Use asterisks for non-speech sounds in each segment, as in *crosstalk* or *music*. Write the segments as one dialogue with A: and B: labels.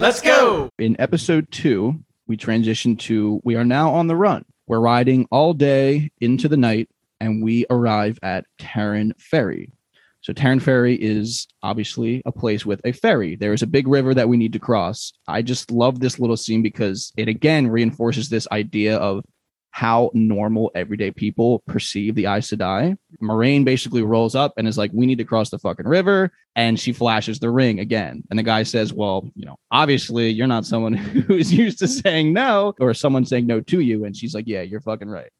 A: Let's go.
B: In episode two, we transition to we are now on the run. We're riding all day into the night, and we arrive at Taren Ferry. So Taren Ferry is obviously a place with a ferry. There is a big river that we need to cross. I just love this little scene because it again reinforces this idea of how normal everyday people perceive the Aes Sedai. Moraine basically rolls up and is like, "We need to cross the fucking river," and she flashes the ring again. And the guy says, "Well, you know, obviously you're not someone *laughs* who's used to saying no, or someone saying no to you." And she's like, "Yeah, you're fucking right."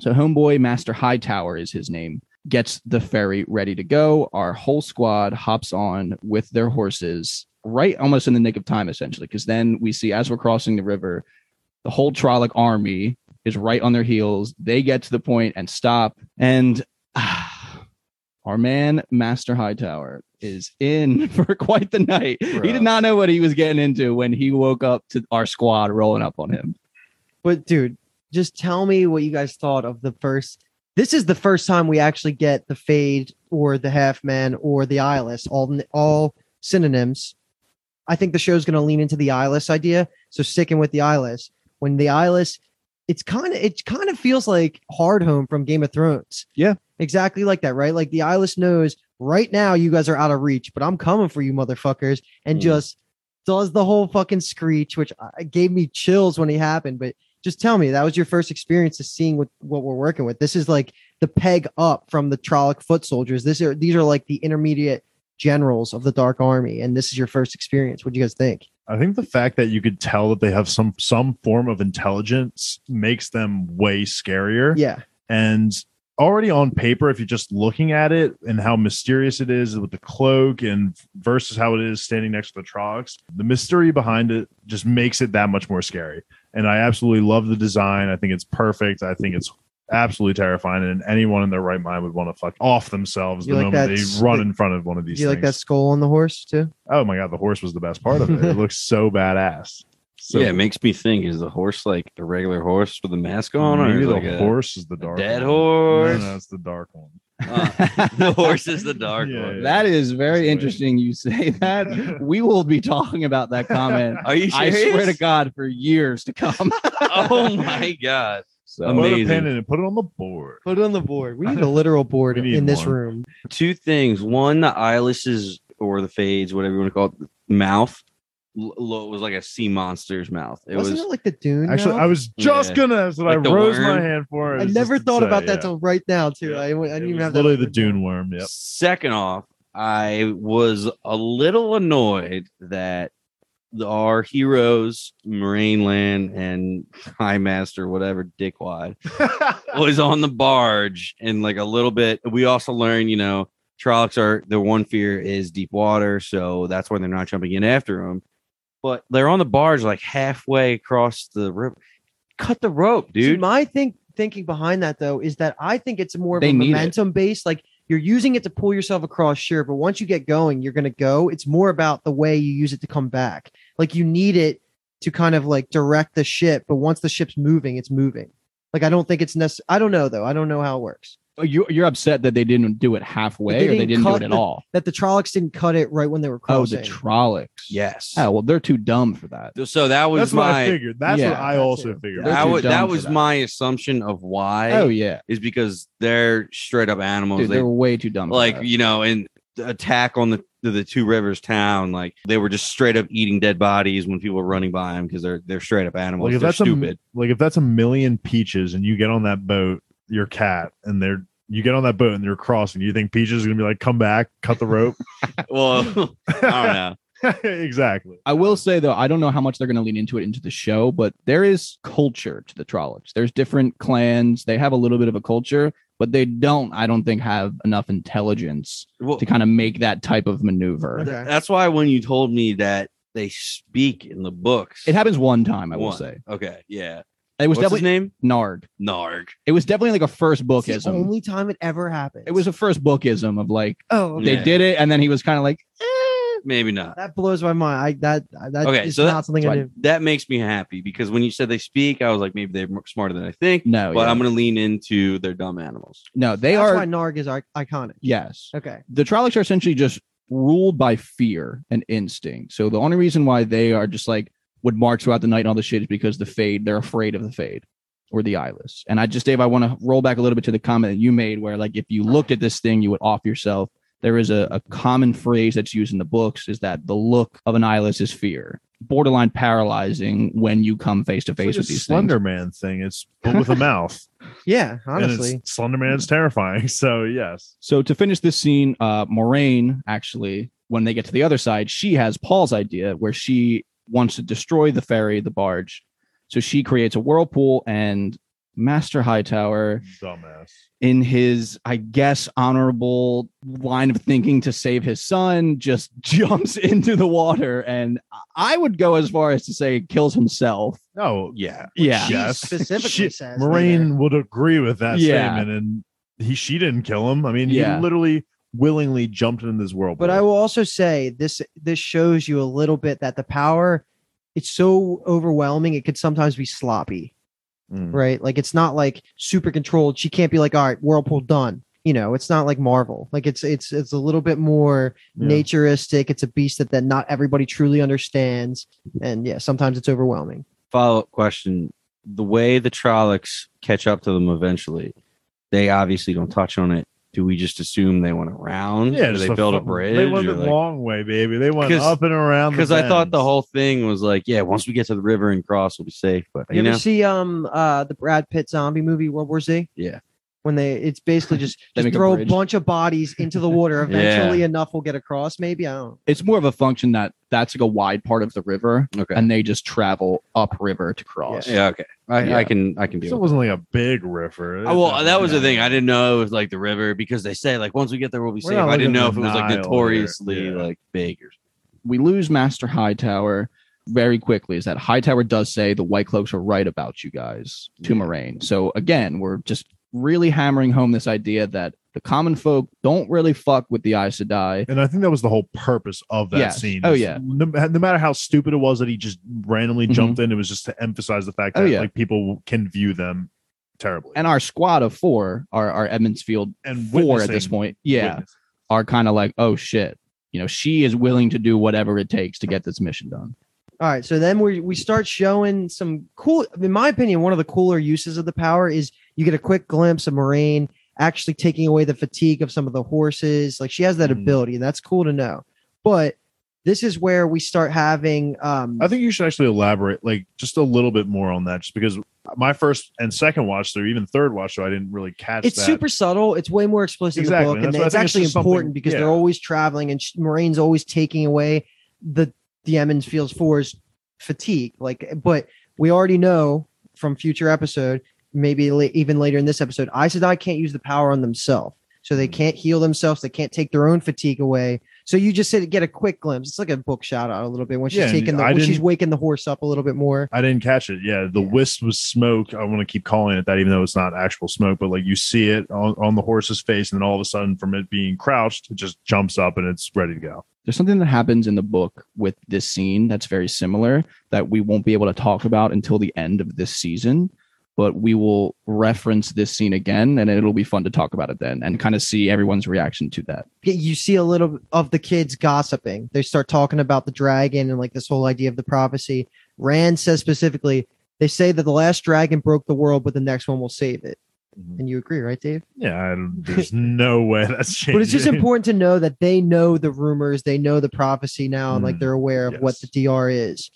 B: So homeboy Master Hightower is his name. Gets the ferry ready to go. Our whole squad hops on with their horses right almost in the nick of time, essentially, because then we see as we're crossing the river, the whole Trolloc army is right on their heels. They get to the point and stop. And ah, *sighs* our man, Master Hightower, is in *laughs* for quite the night. He did not know what he was getting into when he woke up to our squad rolling up on him.
C: But dude, just tell me what you guys thought of the first. This is the first time we actually get the fade or the half man or the eyeless, all all synonyms. I think the show's going to lean into the eyeless idea. So sticking with the eyeless, when the eyeless, it's kind of it kind of feels like Hardhome from Game of Thrones.
B: Yeah.
C: exactly like that, right? Like the eyeless knows right now you guys are out of reach, but I'm coming for you, motherfuckers, and
D: Mm.
C: just does the whole fucking screech, which gave me chills when it happened. But just tell me that was your first experience of seeing what what we're working with. This is like the peg up from the Trolloc foot soldiers. This are these are like the intermediate generals of the Dark Army, and this is your first experience. What do you guys think?
D: I think the fact that you could tell that they have some some form of intelligence makes them way scarier.
C: Yeah,
D: And already on paper, if you're just looking at it and how mysterious it is with the cloak and versus how it is standing next to the Troggs, the mystery behind it just makes it that much more scary. And I absolutely love the design. I think it's perfect. I think it's absolutely terrifying. And anyone in their right mind would want to fuck off themselves
C: You
D: the
C: like
D: moment they run
C: the-
D: in front of one of
C: do
D: these
C: you like that skull on the horse too?
D: Oh my god, the horse was the best part of it. It *laughs* looks so badass. So
A: yeah, it makes me think: is the horse like a regular horse with a mask on, or
D: maybe
A: is
D: the
A: it like a
D: horse is the dark
A: dead
D: one.
A: horse?
D: No, no, it's the dark one. *laughs*
A: Uh, *laughs* the horse is the dark
D: Yeah,
A: one.
D: yeah.
B: That is very
D: the way.
B: interesting you say that. we will be talking about that comment.
A: Are you Serious?
B: I swear to God for years to come.
A: oh my god!
B: So
D: Put a
A: Amazing.
D: pin in it. Put it on the board.
C: Put it on the board. We need a *laughs* literal board
D: We need
C: in this
D: one.
C: room.
A: Two things: one, the eyelashes or the fades, whatever you want to call it, mouth l- l- was like a sea monster's mouth. It
C: Wasn't
A: was
C: it like the Dune?
D: Actually,
C: mouth?
D: I was just
A: Yeah.
D: gonna. That's what
A: Like
D: I
A: the
D: rose my hand for.
C: It.
D: I
C: never
D: just to
C: thought
D: say,
C: about that
D: yeah.
C: till right now too.
D: Yeah.
C: I, I didn't
D: It
C: even
D: was
C: have that
D: literally the. Dune worm. Yep.
A: Second off, I was a little annoyed that the, our heroes, Moraine Lan and High Master, whatever, Dickwad, *laughs* was on the barge and like a little bit. We also learned, you know, Trollocs are their one fear is deep water, so that's why they're not jumping in after them. But they're on the barge like halfway across the river. Cut the rope,
C: See,
A: dude.
C: my think thinking behind that though is that I think it's more of
B: They
C: a
B: it.
C: momentum based. Like you're using it to pull yourself across, sure, but once you get going, you're gonna go. It's more about the way you use it to come back. Like you need it to kind of like direct the ship, but once the ship's moving, it's moving. Like I don't think it's necessary. I don't know though. I don't know how it works.
B: Oh, you, you're upset that they didn't do it halfway
C: They
B: or they
C: didn't
B: didn't do it at
C: the-
B: all.
C: That the Trollocs didn't cut it right when they were crossing.
B: Oh, the
C: crossing.
B: Trollocs.
A: yes.
B: Oh, well, they're too dumb for that.
A: So that was
D: That's what
A: my
D: I figured. That's
B: Yeah.
D: what I also
C: it.
D: figured.
A: That was that was
B: that.
A: my assumption of why.
B: Oh, yeah.
A: is because they're straight up animals.
B: Dude,
A: they
B: they're way too dumb.
A: like you know, and the attack on the the, the two rivers town, like they were just straight up eating dead bodies when people were running by them because they're they're straight up animals.
D: Like if
A: they're
D: that's
A: stupid.
D: a like if that's a million peaches and you get on that boat, your cat, and they're you get on that boat and you're crossing. You think Peaches is gonna be like, come back, cut the rope? *laughs*
A: well, *laughs* I don't know. *laughs*
D: exactly.
B: I will say though, I don't know how much they're going to lean into it into the show, but there is culture to the Trollocs. There's different clans. They have a little bit of a culture, but they don't. I don't think have enough intelligence
A: Well,
B: to kind of make that type of maneuver.
C: Okay.
A: that's why when you told me that they speak in the books,
B: It happens one time, I will
A: One.
B: say.
A: Okay, yeah.
B: It was
A: What's his
B: definitely
A: name?
B: Narg.
A: Narg.
B: It was definitely like a first
C: It's the
B: bookism.
C: only time it ever happened.
B: It was a first bookism of like
C: oh, okay.
B: they
A: Yeah.
B: did it, and then he was kind of like, eh.
A: Maybe not.
C: that blows my mind. I that that
A: Okay,
C: is
A: so that-
C: not something I
B: that's
C: do.
A: That makes me happy because when you said they speak, I was like, maybe they're smarter than I think.
B: no,
A: but
B: yeah.
A: I'm gonna lean into their dumb animals.
B: no, they
C: That's
B: are
C: why Narg is i- iconic.
B: yes.
C: Okay.
B: The Trollocs are essentially just ruled by fear and instinct. So the only reason why they are just like would march throughout the night and all this shit is because the fade, they're afraid of the fade or the eyeless. And I just, Dave, I want to roll back a little bit to the comment that you made where like if you looked at this thing, you would off yourself. There is a, a common phrase that's used in the books is that the look of an eyeless is fear. Borderline paralyzing when you come face to face with these
D: Slender
B: things.
D: Man thing. It's but with a *laughs* mouth.
C: Yeah, honestly.
D: it's, Slender Man's terrifying. *laughs* So yes.
B: So to finish this scene, uh, Moraine actually, when they get to the other side, she has Paul's idea where she wants to destroy the ferry, the barge. So she creates a whirlpool, and Master Hightower,
D: Dumbass.
B: in his, I guess, honorable line of thinking to save his son, just *laughs* jumps into the water, and I would go as far as to say kills himself.
D: No,
A: Yeah.
B: Yeah.
C: She
D: yes.
C: specifically
D: She-
C: says
D: Moraine would agree with that
B: Yeah.
D: statement, and he she didn't kill him. I mean,
B: Yeah.
D: he literally willingly jumped in this world.
C: But I will also say this this shows you a little bit that the power it's so overwhelming it could sometimes be sloppy,
D: Mm.
C: right? Like it's not like super controlled. She can't be like, "All right, whirlpool done." You know, it's not like Marvel. Like it's it's it's a little bit more
D: Yeah.
C: naturistic. It's a beast that, that not everybody truly understands. And yeah, sometimes it's overwhelming.
A: Follow up question: The way the Trollocs catch up to them eventually, they obviously don't touch on it. Do we just assume they went around?
D: Yeah,
A: Do they built a bridge?
D: They went the
A: like-
D: long way, baby. They went up and around.
A: because I thought the whole thing was like, yeah, once we get to the river and cross, we'll be safe. But
C: You,
A: you,
C: ever
A: know,
C: see um uh the Brad Pitt zombie movie World War Z?
A: Yeah.
C: When they it's basically *laughs* just, just
B: make a
C: throw a, bunch of bodies into the water. *laughs*
A: Yeah.
C: Eventually enough will get across. Maybe I don't. know.
B: It's more of a function that that's like a wide part of the river,
A: okay,
B: and they just travel upriver to cross.
A: yeah, okay, I,
B: Yeah.
A: I can, I can
D: It
A: deal.
D: still
A: with
D: wasn't like a big river.
A: Oh, well, that was the thing. I didn't know it was like the river because they say like once we get there, we'll be
D: We're
A: safe.
D: not
A: I didn't know if it was like notoriously
D: Yeah.
A: like big or
B: we lose Master Hightower very quickly. Is that Hightower does say the White Cloaks are right about you guys to
A: Yeah.
B: Moraine. So again, we're just really hammering home this idea that the common folk don't really fuck with the Aes Sedai.
D: And I think that was the whole purpose of that
B: Yes.
D: scene.
B: Oh, yeah.
D: No, no matter how stupid it was that he just randomly
B: Mhm.
D: jumped in, it was just to emphasize the fact
B: Oh,
D: that
B: yeah.
D: like people can view them terribly.
B: And our squad of four, our, our Emond's Field
D: and
B: four at this point, yeah,
D: witness.
B: are kind of like, oh shit. You know, she is willing to do whatever it takes to get this mission done.
C: All right, so then we we start showing some cool. In my opinion, one of the cooler uses of the power is you get a quick glimpse of Moraine actually taking away the fatigue of some of the horses. Like she has that
D: Mm.
C: ability, and that's cool to know. But this is where we start having. um
D: I think you should actually elaborate like just a little bit more on that, just because my first and second watch through, even third watch through, I didn't really catch
C: It's
D: that.
C: super subtle. It's way more explicit
D: Exactly,
C: in the book,
D: and
C: and
D: that's why I
C: it's
D: think it's
C: actually important because they're always traveling, and Moraine's always taking away the the Emond's Fields Four's fatigue. Like, but we already know from future episode, maybe la- even later in this episode, Aes Sedai can't use the power on themselves, so
D: Hmm.
C: they can't heal themselves. They can't take their own fatigue away. So you just said get a quick glimpse. It's like a book shout out a little bit when she's
D: Yeah,
C: taking the when she's waking the horse up a little bit more.
D: I didn't catch it. Yeah, the
C: Yeah.
D: wisp was smoke. I want to keep calling it that, even though it's not actual smoke. But like you see it on, on the horse's face, and then all of a sudden, from it being crouched, it just jumps up and it's ready to go.
B: There's something that happens in the book with this scene that's very similar that we won't be able to talk about until the end of this season, but we will reference this scene again and it'll be fun to talk about it then and kind of see everyone's reaction to that.
C: you see a little of the kids gossiping. They start talking about the dragon and like this whole idea of the prophecy. Rand says specifically, they say that the last dragon broke the world, but the next one will save it. And you agree, right, Dave?
D: Yeah, I there's no way that's changing. *laughs*
C: But it's just important to know that they know the rumors, they know the prophecy now, and like
D: Mm,
C: they're aware of what the DR is.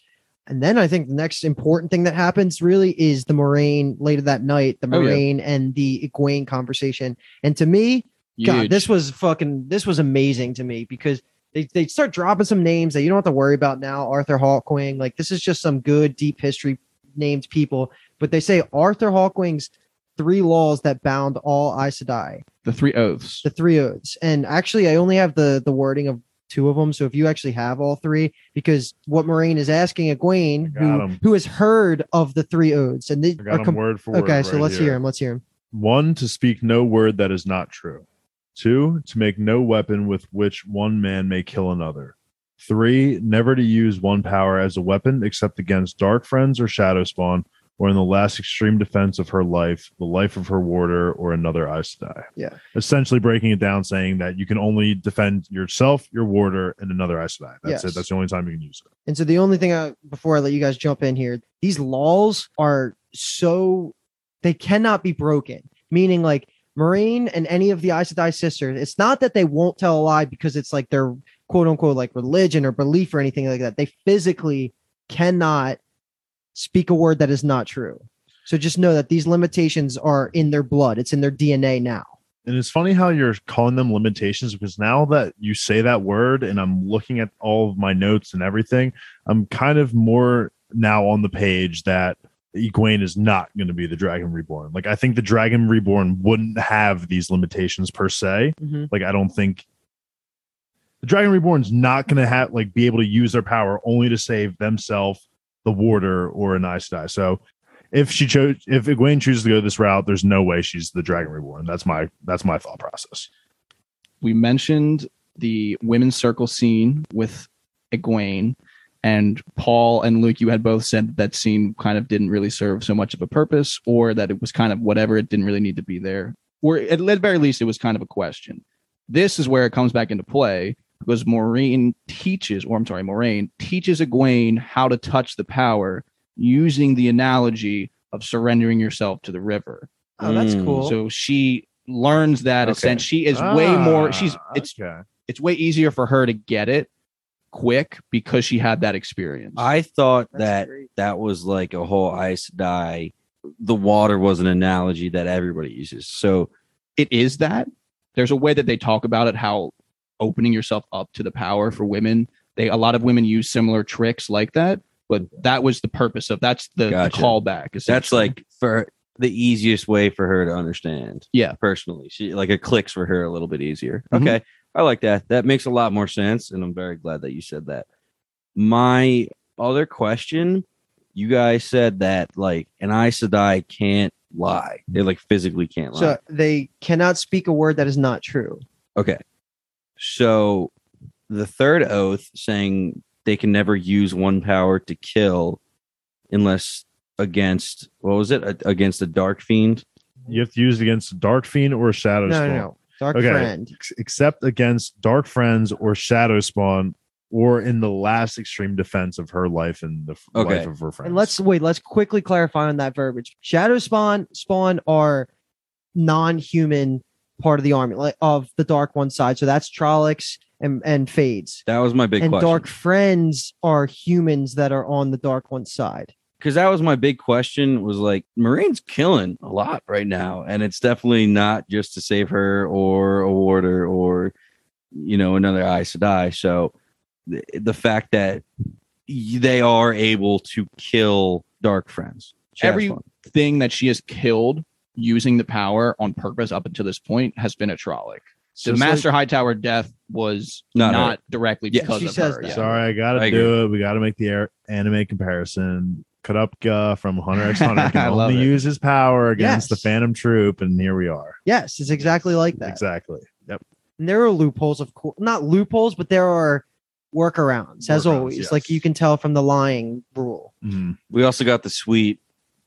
C: And then I think the next important thing that happens really is the Moraine later that night, the
B: Oh, yeah.
C: Moraine and the Egwene conversation. And to me, God, this was fucking this was amazing to me because they, they start dropping some names that you don't have to worry about now. Arthur Hawkwing, like this is just some good deep history named people. But they say Arthur Hawkwing's three laws that bound all Aes Sedai,
B: the three oaths.
C: the three oaths. And actually, I only have the the wording of two of them. So if you actually have all three, because what Moraine is asking Egwene, who who has heard of the three oaths, and they
D: got
C: com-
D: word for word.
C: okay. So
D: right
C: let's
D: here.
C: hear him. Let's hear him.
D: One, to speak no word that is not true. Two, to make no weapon with which one man may kill another. Three, never to use one power as a weapon except against dark friends or shadow spawn, or in the last extreme defense of her life, the life of her warder, or another Aes Sedai.
C: Yeah.
D: Essentially breaking it down, saying that you can only defend yourself, your warder, and another Aes Sedai. That's
C: Yes.
D: it. That's the only time you can use it.
C: And so the only thing I, before I let you guys jump in here, these laws are so they cannot be broken. Meaning, like Moraine and any of the Aes Sedai sisters, it's not that they won't tell a lie because it's like their quote unquote like religion or belief or anything like that. They physically cannot speak a word that is not true. So just know that these limitations are in their blood. It's in their DNA now.
D: And it's funny how you're calling them limitations because now that you say that word and I'm looking at all of my notes and everything, I'm kind of more now on the page that Egwene is not going to be the Dragon Reborn. Like I think the Dragon Reborn wouldn't have these limitations per se. Mm-hmm. Like I don't think the Dragon Reborn's not going to have like be able to use their power only to save themselves, the Warder, or an Aes Sedai. So if she chose, if Egwene chooses to go this route, there's no way she's the Dragon Reborn. That's my that's my thought process.
B: we mentioned the women's circle scene with Egwene and Paul and Luke. You had both said that, scene kind of didn't really serve so much of a purpose, or that it was kind of whatever. It didn't really need to be there, or at the very least, it was kind of a question. This is where it comes back into play because Maureen teaches, or I'm sorry, Moraine teaches Egwene how to touch the power using the analogy of surrendering yourself to the river.
C: Oh, that's
A: Mm.
C: cool.
B: So she learns that
A: Okay.
B: essentially she is way more she's
D: Ah,
B: it's
D: okay.
B: it's way easier for her to get it quick because she had that experience.
A: I thought
C: That's
A: that
C: great.
A: that was like a whole ice die. The water was an analogy that everybody uses. So
B: it is that. There's a way that they talk about it how opening yourself up to the power for women. They a lot of women use similar tricks like that, but that was the purpose of that's the,
A: Gotcha.
B: the callback.
A: that's like for the easiest way for her to understand.
B: Yeah.
A: Personally, she like it clicks for her a little bit easier.
B: Mhm.
A: Okay. I like that. That makes a lot more sense. And I'm very glad that you said that. My other question you guys said that like an Aes Sedai can't lie. They like physically can't lie.
C: So they cannot speak a word that is not true.
A: Okay. So the third oath saying they can never use one power to kill unless against what was it? A- Against a dark fiend?
D: You have to use it against Dark Fiend or Shadow
C: No,
D: Spawn.
C: no, no. Dark
D: Okay.
C: friend.
D: Ex- Except against Dark Friends or Shadow Spawn, or in the last extreme defense of her life and the
A: Okay.
D: life of her friends.
C: And let's wait. Let's quickly clarify on that verbiage. Shadow spawn spawn are non-human part of the army, like of the Dark One side. So that's Trollocs and and Fades.
A: That was my big
C: and
A: question.
C: Dark Friends are humans that are on the Dark One side.
A: Because that was my big question was like Moraine's killing a lot right now. And it's definitely not just to save her or a warder or you know another Aes Sedai. So the, the fact that they are able to kill dark friends.
B: Every-
A: Shadow Spawn.
B: thing that she has killed using the power on purpose up until this point has been a Trolloc. The
D: Just
B: Master Hightower death was
A: Not
B: not, directly
A: Yeah,
B: because
C: she
B: of
C: says
B: her.
C: that.
B: yeah.
D: Sorry, I gotta
A: I
D: do it. We gotta make the air- anime comparison. Kurapika from Hunter x Hunter *laughs*
B: I
D: can only
B: it.
D: use his power against the Phantom Troupe, and here we are.
C: Yes, it's exactly like that.
D: Exactly. Yep.
C: And there are loopholes, of course, not loopholes, but there are workarounds, as always.
D: yes.
C: Like you can tell from the lying rule.
D: Mhm.
A: We also got the sweet,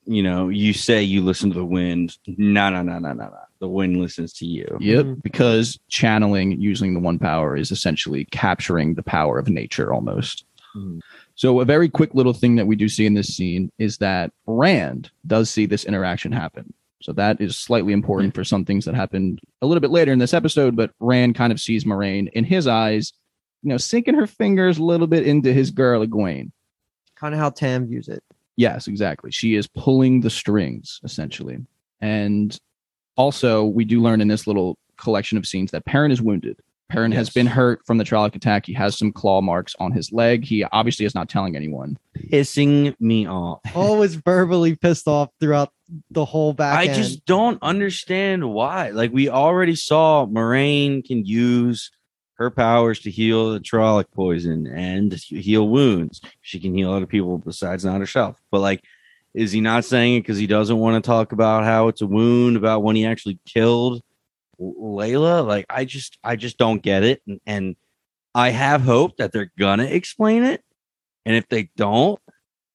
A: you know, you say you listen to the wind. No, no, no, no, no, no. The wind listens to you.
B: Yep,
C: Mhm.
B: because channeling using the one power is essentially capturing the power of nature almost.
A: Mhm.
B: So a very quick little thing that we do see in this scene is that Rand does see this interaction happen. So that is slightly important for some things that happened a little bit later in this episode, but Rand kind of sees Moraine in his eyes, you know, sinking her fingers a little bit into his girl Egwene.
C: Kind of how Tam views it.
B: Yes, exactly. She is pulling the strings essentially. And also, we do learn in this little collection of scenes that Perrin is wounded. Perrin has been hurt from the Trolloc attack. He has some claw marks on his leg. He obviously is not telling anyone.
A: Pissing me off. *laughs*
C: Always verbally pissed off throughout the whole back
A: I
C: end.
A: just don't understand why. Like we already saw Moraine can use her powers to heal the Trolloc poison and heal wounds. She can heal other people besides not herself. But like, is he not saying it because he doesn't want to talk about how it's a wound, about when he actually killed Laila? Like, I just, I just don't get it. And, and I have hope that they're gonna explain it. And if they don't,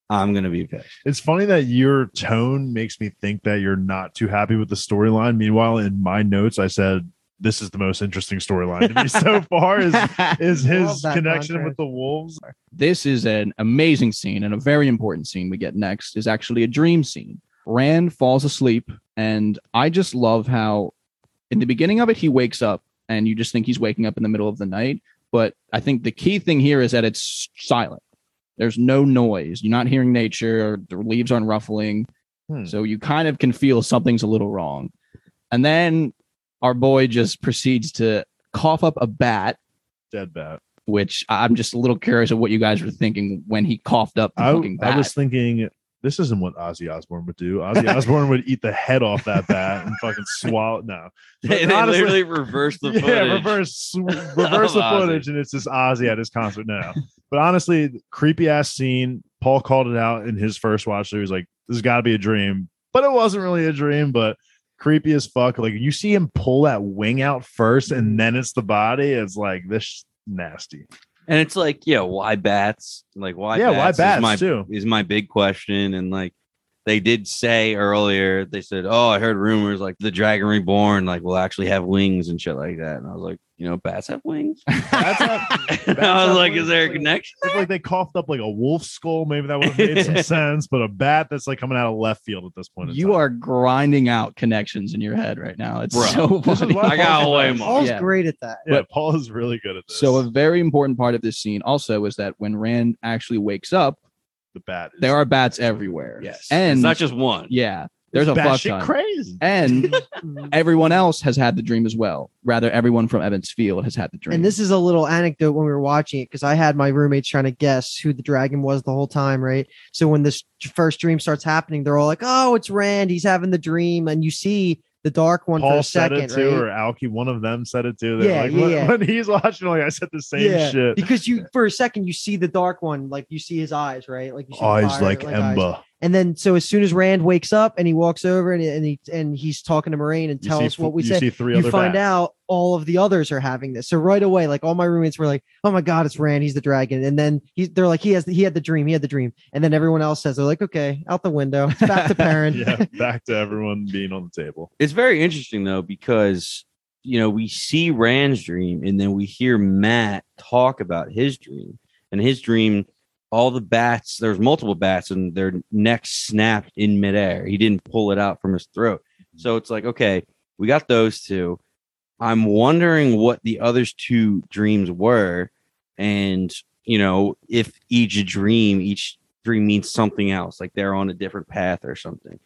A: I'm gonna be pissed.
D: It's funny that your tone makes me think that you're not too happy with the storyline. Meanwhile, in my notes, I said this is the most interesting storyline to me so *laughs* far. Is is his connection
C: contrast.
D: with the wolves?
B: this is an amazing scene and a very important scene we get next is actually a dream scene. Rand falls asleep, and I just love how in the beginning of it he wakes up and you just think he's waking up in the middle of the night. But I think the key thing here is that it's silent. There's no noise. You're not hearing nature. The leaves aren't ruffling.
D: Hmm.
B: So you kind of can feel something's a little wrong. And then our boy just proceeds to cough up a bat
D: Dead bat.
B: which I'm just a little curious of what you guys were thinking when he coughed up the
D: I,
B: fucking bat.
D: I was thinking this isn't what Ozzy Osbourne would do. Ozzy *laughs* Osbourne would eat the head off that bat and fucking swallow. No, *laughs*
A: They, they
D: honestly-
A: literally reverse the *laughs*
D: yeah, reverse reverse the
A: Of Ozzy.
D: footage, and it's just Ozzy at his concert now. But honestly, creepy ass scene. Paul called it out in his first watch. So he was like, "This has got to be a dream," but it wasn't really a dream. But creepy as fuck. Like you see him pull that wing out first, and then it's the body. It's like this nasty.
A: And it's like, yeah, why bats? Like, why?
D: Yeah, why
A: bats
D: bats,
A: is my,
D: too?
A: Is my big question. And like, they did say earlier, they said, "Oh, I heard rumors like the Dragon Reborn like will actually have wings and shit like that." And I was like, you know, bats have wings. *laughs*
D: Bats have- *laughs*
A: And I was like,
D: wings,
A: is there a connection?
D: If like they coughed up like a wolf skull, maybe that would have made some *laughs* sense. But a bat that's like coming out of left field at this point.
B: you
D: time.
B: are grinding out connections in your head right now. It's
A: Bro,
B: so funny.
A: I got
D: Paul's
A: way more.
C: Paul's
B: Yeah.
C: great at that.
D: Yeah,
B: but-
D: Paul is really good at this.
B: So a very important part of this scene also is that when Rand actually wakes up,
D: the bat. Is,
B: there are bats everywhere.
A: Yes,
B: and
A: it's not just one.
B: yeah, there's a
D: bat
B: fuck
D: shit
B: ton.
D: crazy.
B: And *laughs* everyone else has had the dream as well. Rather, everyone from Emond's Field has had the dream.
C: And this is a little anecdote when we were watching it because I had my roommates trying to guess who the dragon was the whole time, right? So when this first dream starts happening, they're all like, "Oh, it's Rand. He's having the dream," and you see the dark one for a
D: said
C: second,
D: it too,
C: right?
D: or Alki, one of them said it too.
C: Yeah,
D: like,
C: yeah,
D: when,
C: yeah.
D: when he's watching, like I said the same
C: Yeah,
D: shit.
C: because you for a second you see the dark one, like you see his eyes, right? Like you see
D: Eyes
C: fire,
D: like
C: eyes.
D: ember.
C: And then so as soon as Rand wakes up and he walks over and, and he and he's talking to Moraine and
D: You
C: tells
D: see,
C: us what we
D: you
C: say,
D: see three
C: you
D: other
C: find
D: bats.
C: out all of the others are having this. So right away, like all my roommates were like, "Oh my god, it's Rand. He's the dragon." And then he's they're like, "He has the, he had the dream. He had the dream." And then everyone else says they're like, "Okay, out the window. It's back to *laughs* Perrin."
D: yeah, back to everyone being on the table.
A: It's very interesting though because you know we see Rand's dream and then we hear Mat talk about his dream and his dream. All the bats, there's multiple bats, and their necks snapped in midair. He didn't pull it out from his throat. So it's like, okay, we got those two. I'm wondering what the other two dreams were, and you know, if each dream, each dream means something else, like they're on a different path or something.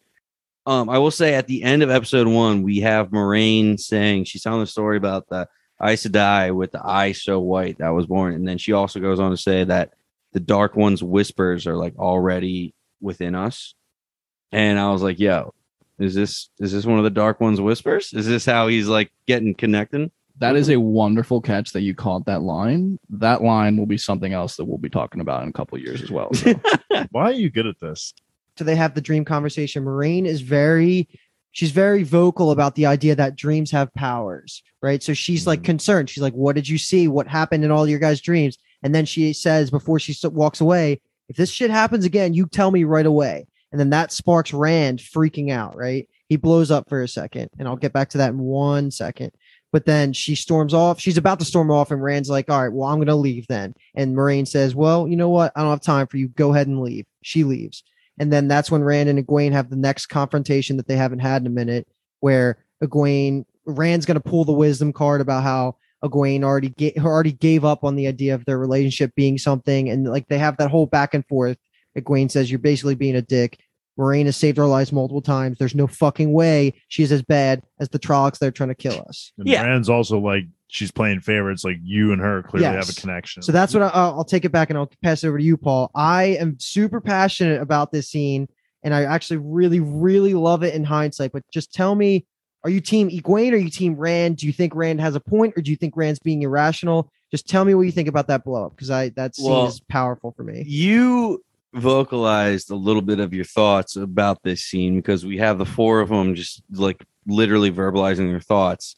A: Um, I will say at the end of episode one, we have Moraine saying she's telling the story about the Aes Sedai with the eye so white that was born, and then she also goes on to say that the Dark One's whispers are like already within us. And I was like, "Yo, is this is this one of the Dark One's whispers? Is this how he's like getting connecting?"
B: that is a wonderful catch that you caught that line. That line will be something else that we'll be talking about in a couple of years as well. So. *laughs*
D: Why are you good at this?
C: so they have the dream conversation. Moraine is very she's very vocal about the idea that dreams have powers, right? So she's like
D: Mhm.
C: concerned. She's like, "What did you see? What happened in all your guys' dreams?" And then she says before she walks away, "If this shit happens again, you tell me right away." And then that sparks Rand freaking out, right? He blows up for a second, and I'll get back to that in one second. But then she storms off. She's about to storm off, and Rand's like, "All right, well, I'm going to leave then." And Moraine says, "Well, you know what? I don't have time for you. Go ahead and leave." She leaves. And then that's when Rand and Egwene have the next confrontation that they haven't had in a minute, where Egwene Rand's going to pull the wisdom card about how Egwene already ga- already gave up on the idea of their relationship being something, and like they have that whole back and forth. Egwene says, "You're basically being a dick." Moraine has saved our lives multiple times. There's no fucking way she's as bad as the Trollocs that are trying to kill us.
D: And
A: Yeah.
D: Rand's also like she's playing favorites. Like you and her clearly have a connection.
C: So that's what I, I'll I'll take it back and I'll pass it over to you, Paul. I am super passionate about this scene, and I actually really, really love it in hindsight. But just tell me, are you team Egwene or are you team Rand? Do you think Rand has a point, or do you think Rand's being irrational? Just tell me what you think about that blow up because I that scene
A: Well,
C: is powerful for me.
A: You vocalized a little bit of your thoughts about this scene because we have the four of them just like literally verbalizing their thoughts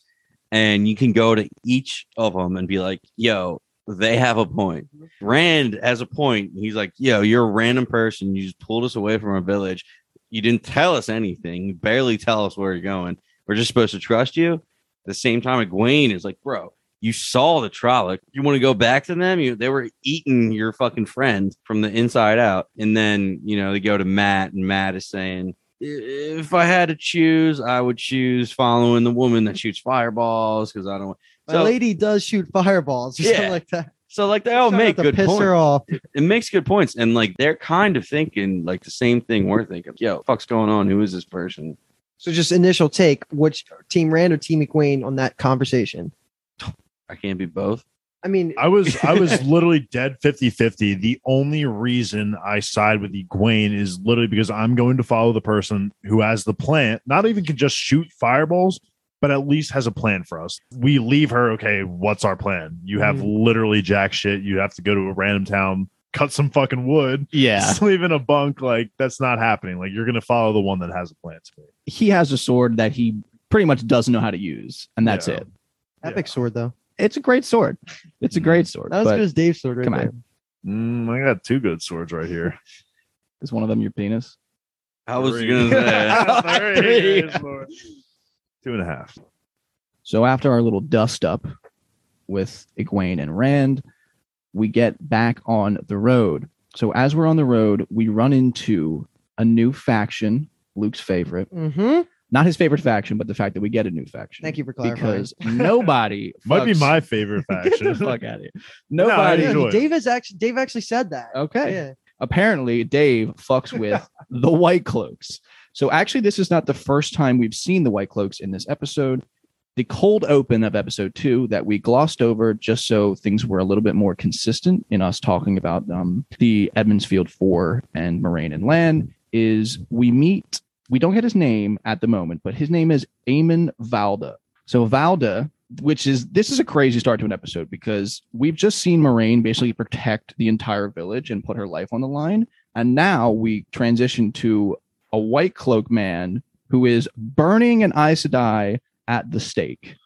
A: and you can go to each of them and be like yo they have a point. Rand has a point. He's like, yo, you're a random person. You just pulled us away from our village. You didn't tell us anything. You barely tell us where you're going. We're just supposed to trust you. At the same time, Egwene is like, bro, you saw the Trolloc. You want to go back to them? You, they were eating your fucking friend from the inside out. And then, you know, they go to Mat, and Mat is saying, if I had to choose, I would choose following the woman that shoots fireballs because I don't.
C: My
A: So,
C: lady does shoot fireballs *laughs* or
A: Yeah.
C: something like that.
A: so like they all
C: Trying
A: make good
C: piss
A: points.
C: her off.
A: It makes good points, and like they're kind of thinking like the same thing we're thinking. Yo, fuck's going on? Who is this person?
C: So just initial take, which Team Rand or Team Egwene on that conversation?
A: I can't be both.
C: I mean,
D: I was I was *laughs* literally dead 50-50. The only reason I side with Egwene is literally because I'm going to follow the person who has the plan, not even can just shoot fireballs, but at least has a plan for us. We leave her, okay, what's our plan? You have hmm. literally jack shit. You have to go to a random town, cut some fucking wood, *laughs*
B: Yeah.
D: sleep in a bunk. Like that's not happening. Like you're gonna follow the one that has a plan to me.
B: He has a sword that he pretty much doesn't know how to use, and that's
D: Yeah.
B: it.
C: epic sword though.
B: It's a great sword. It's a great sword.
C: Not as
B: but
C: good as Dave's sword right
B: come on.
D: Mm, I got two good swords right here. *laughs* *laughs*
B: is one of them your penis?
A: I was
D: Three.
A: gonna say.
D: Three. Two and a half.
B: So after our little dust up with Egwene and Rand, we get back on the road. So as we're on the road, we run into a new faction, Luke's favorite.
C: Mm-hmm.
B: Not his favorite faction, but the fact that we get a new faction.
C: Thank you for clarifying.
B: Because *laughs* nobody
D: Might be my *laughs* favorite faction.
B: Get the
D: faction.
B: fuck out of here.
D: No,
B: Nobody.
C: Yeah. Dave has actually Dave actually said that.
B: okay.
C: Yeah.
B: apparently Dave fucks *laughs* with the White Cloaks. So actually, this is not the first time we've seen the White Cloaks in this episode. The cold open of episode two that we glossed over just so things were a little bit more consistent in us talking about um, the Emond's Field Four and Moraine and Lan is we meet. We don't get his name at the moment, but his name is Eamon Valda. So Valda, which is this is a crazy start to an episode because we've just seen Moraine basically protect the entire village and put her life on the line. And now we transition to a white cloak man who is burning an Aes Sedai at the stake.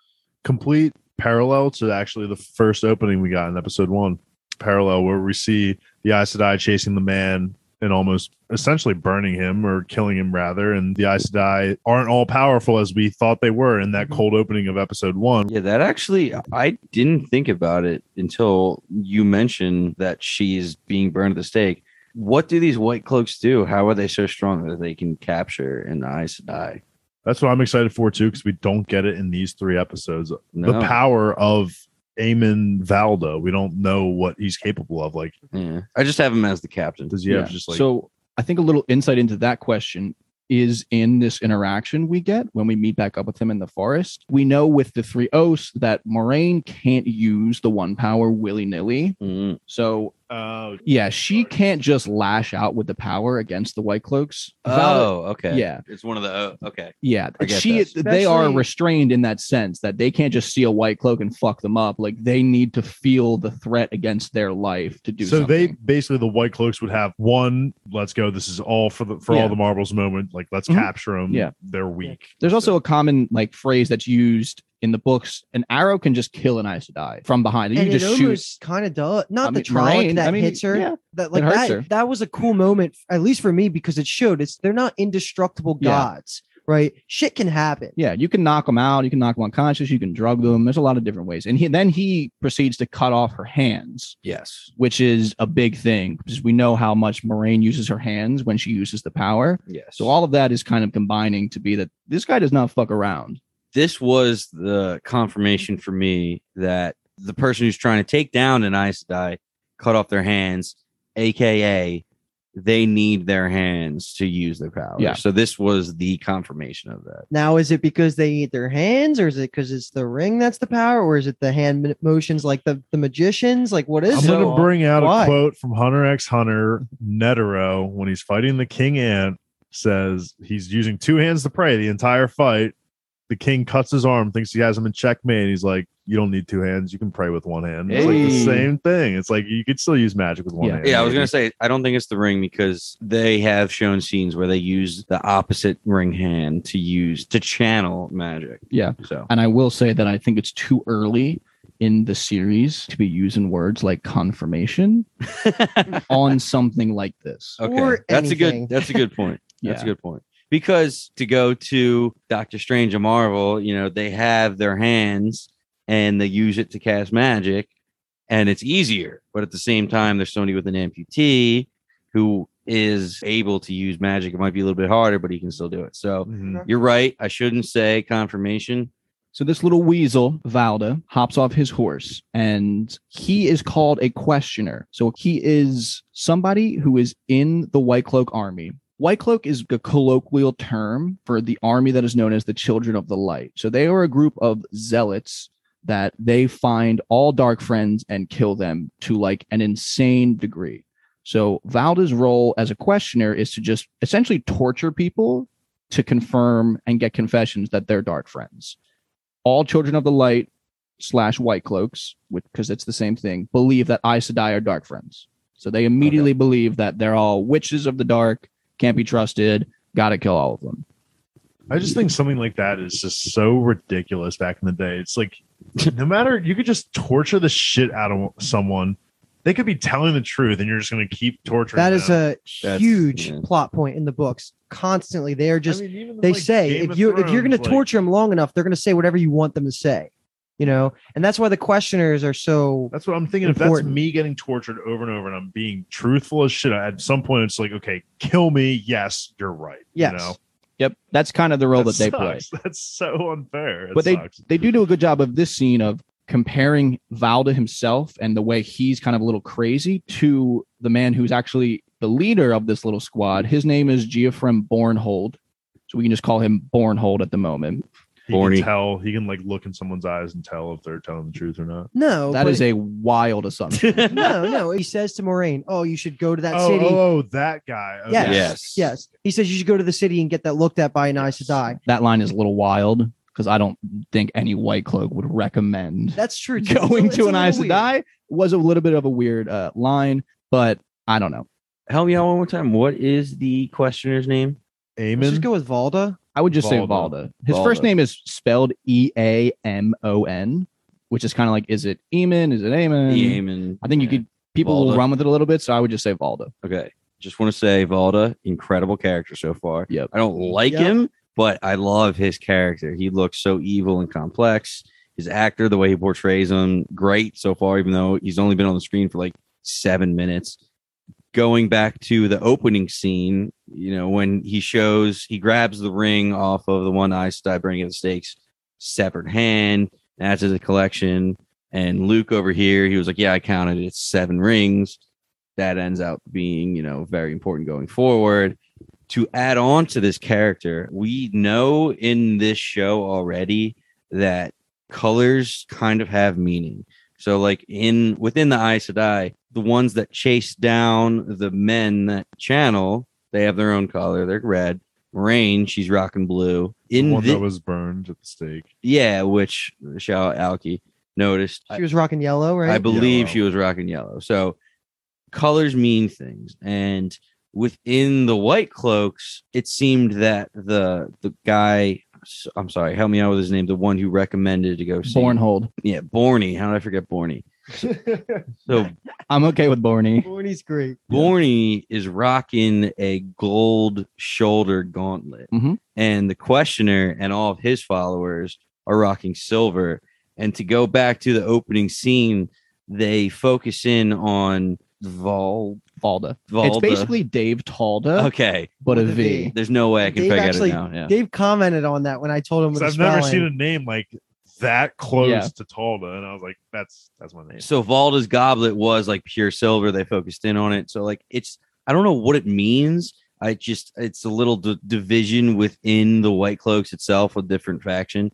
D: Complete parallel to actually the first opening we got in episode one. Parallel where we see the Aes Sedai chasing the man and almost essentially burning him or killing him rather. And the Aes Sedai aren't all powerful as we thought they were in that
C: Mhm.
D: cold opening of episode one.
A: Yeah, that actually, I didn't think about it until you mentioned that she's being burned at the stake. What do these white cloaks do? How are they so strong that they can capture an Aes Sedai?
D: That's what I'm excited for too, because we don't get it in these three episodes.
A: No.
D: The power of Eamon Valda. We don't know what he's capable of. Like,
A: Yeah. I just have him as the captain.
D: does he have just like
B: so I think a little insight into that question is in this interaction we get when we meet back up with him in the forest. We know with the three O's that Moraine can't use the one power willy nilly.
A: Mm.
B: So
D: uh,
B: yeah, she can't just lash out with the power against the White Cloaks. Val-
A: Oh, okay.
B: Yeah.
A: It's one of the, oh, okay.
B: Yeah, she
A: that.
B: they are restrained in that sense that they can't just see a white cloak and fuck them up. Like they need to feel the threat against their life to do
D: so they basically the white cloaks would have one let's go this is all for the for
B: Yeah.
D: all the marbles moment like let's
B: Mhm.
D: capture them
B: Yeah.
D: they're weak
B: There's also a common like phrase that's used in the books. An arrow can just kill an Aes Sedai from behind. You
C: and it
B: just shoot.
C: almost kind of does. Not
B: I
C: the
B: mean,
C: Trolloc that
B: I mean,
C: hits her.
B: yeah.
C: that like that.
B: her.
C: That was a cool moment, at least for me, because it showed it's they're not indestructible
B: Yeah.
C: gods, right? Shit can happen.
B: Yeah, you can knock them out. You can knock them unconscious. You can drug them. There's a lot of different ways. And he, then he proceeds to cut off her hands,
A: Yes.
B: which is a big thing because we know how much Moraine uses her hands when she uses the power.
A: Yes.
B: So all of that is kind of combining to be that this guy does not fuck around.
A: This was the confirmation for me that the person who's trying to take down an Aes Sedai cut off their hands, aka they need their hands to use their power.
B: Yeah.
A: So this was the confirmation of that.
C: Now, is it because they need their hands, or is it because it's the ring that's the power, or is it the hand motions like the the magicians? Like, what is
D: i'm
C: it?
D: gonna bring out
C: Why?
D: a quote from hunter x hunter netero when he's fighting the king ant says he's using two hands to pray the entire fight the king cuts his arm thinks he has him in checkmate And he's like you don't need two hands you can pray with one hand it's like the same thing it's like you could still use magic with one
B: Yeah.
D: hand
A: Yeah, I was
D: maybe.
A: gonna say I don't think it's the ring because they have shown scenes where they use the opposite ring hand to use to channel magic.
B: Yeah.
A: So
B: And I will say that I think it's too early in the series to be using words like confirmation *laughs* on something like this.
A: Okay,
C: Or
A: that's a good. *laughs* That's a good point. That's
B: Yeah.
A: a good point. Because to go to Doctor Strange and Marvel, you know, they have their hands and they use it to cast magic, and it's easier. But at the same time, there's somebody with an amputee who is able to use magic. It might be a little bit harder, but he can still do it. So
D: Mhm.
A: you're right. I shouldn't say confirmation.
B: So this little weasel, Valda, hops off his horse and he is called a questioner. So he is somebody who is in the White Cloak army. White Cloak is a colloquial term for the army that is known as the Children of the Light. So they are a group of zealots that they find all dark friends and kill them to like an insane degree. So Valda's role as a questioner is to just essentially torture people to confirm and get confessions that they're dark friends all children of the light slash white cloaks, because it's the same thing, believe that Aes Sedai are dark friends. So they immediately believe that they're all witches of the dark, can't be trusted, gotta kill all of them.
D: I just think something like that is just so ridiculous back in the day. It's like no matter you could just torture the shit out of someone. They could be telling the truth and you're just going to keep torturing
C: That is
D: them.
C: a
A: That's-
C: huge
A: yeah.
C: plot point in the books. Constantly, they are just
D: I mean,
C: they
D: like,
C: say
D: Game
C: if
D: of
C: you if you're going to torture them long enough, they're going to say whatever you want them to say. You know, and that's why the questioners are so.
D: That's what I'm thinking. If that's me getting tortured over and over and I'm being truthful as shit, at some point it's like, okay, kill me. Yes, you're right.
C: Yes.
D: You know?
B: Yep, that's kind of the role that, they play. *laughs*
D: That's so unfair. It
B: but they
D: sucks.
B: they do do a good job of this scene of comparing Valda himself and the way he's kind of a little crazy to the man who's actually the leader of this little squad. His name is Geoffrey Bornhald. So we can just call him Bornhald at the moment.
D: He
A: Borny.
D: can tell. He can like look in someone's eyes and tell if they're telling the truth or not.
C: No,
B: That
C: but-
B: is a wild assumption. *laughs*
C: no, no. He says to Moraine, "Oh, you should go to that
D: Oh,
C: city."
D: oh, oh, that guy. Okay.
C: Yes.
A: Yes.
C: Yes, he says you should go to the city and get that looked at by an Aes Sedai.
B: that line is a little wild because I don't think any white cloak would recommend
C: That's true. too. It's a-
B: going
C: it's
B: to
C: a
B: an
C: little
B: Aes
C: weird.
B: Sedai. Was a little bit of a weird uh, line, but I don't know.
A: Help me out one more time. What is the questioner's name?
C: Let's
D: Aemon.
C: just go with Valda.
B: I would just say
D: Valda.
B: Valda. His first name is spelled E A M O N, which is kind of like, is it Eamon? Is it Eamon?
A: Eamon.
B: I think you could. People will run with it a little bit, so I would just say Valda.
A: Okay. Just want to say Valda, incredible character so far.
B: Yep.
A: I don't like
C: Yep.
A: him, but I love his character. He looks so evil and complex. His actor, the way he portrays him, great so far, even though he's only been on the screen for like seven minutes. Going back to the opening scene, you know, when he shows, he grabs the ring off of the one Aes Sedai burning at the stakes, severed hand, adds to the collection. And Luke over here, he was like, Yeah, I counted it. It's seven rings. That ends up being, you know, very important going forward. To add on to this character, we know in this show already that colors kind of have meaning. So, like in within the Aes Sedai, the ones that chase down the men that channel, they have their own color. They're red. Rain, she's rocking blue.
D: the
A: In
D: one
A: thi-
D: that was burned at the stake.
A: yeah, which Shao Alki noticed.
C: She was rocking yellow, right?
A: I believe
D: Yellow.
A: she was rocking yellow. So colors mean things. And within the white cloaks, it seemed that the the guy I'm sorry, help me out with his name, the one who recommended to go see
B: Bornhald.
A: Yeah, Borny. How did I forget Borny? *laughs* So
B: I'm okay with Borny.
C: Borny's great.
A: Borny is rocking a gold shoulder gauntlet,
B: Mhm.
A: and the questioner and all of his followers are rocking silver. And to go back to the opening scene, they focus in on Vol.
B: Valda.
A: Valda.
B: It's basically Dave Talda,
A: Okay,
B: but a
C: With a
B: V.
C: V.
A: there's no way I can
C: Dave
A: figure
C: actually-
A: it out. Yeah.
C: Dave commented on that when I told him.
D: I've never seen a name like that close
B: Yeah.
D: to Talda, and I was like, "That's that's my name."
A: So Valda's goblet was like pure silver. They focused in on it. So like it's I don't know what it means. I just it's a little d- division within the White Cloaks itself, a different faction.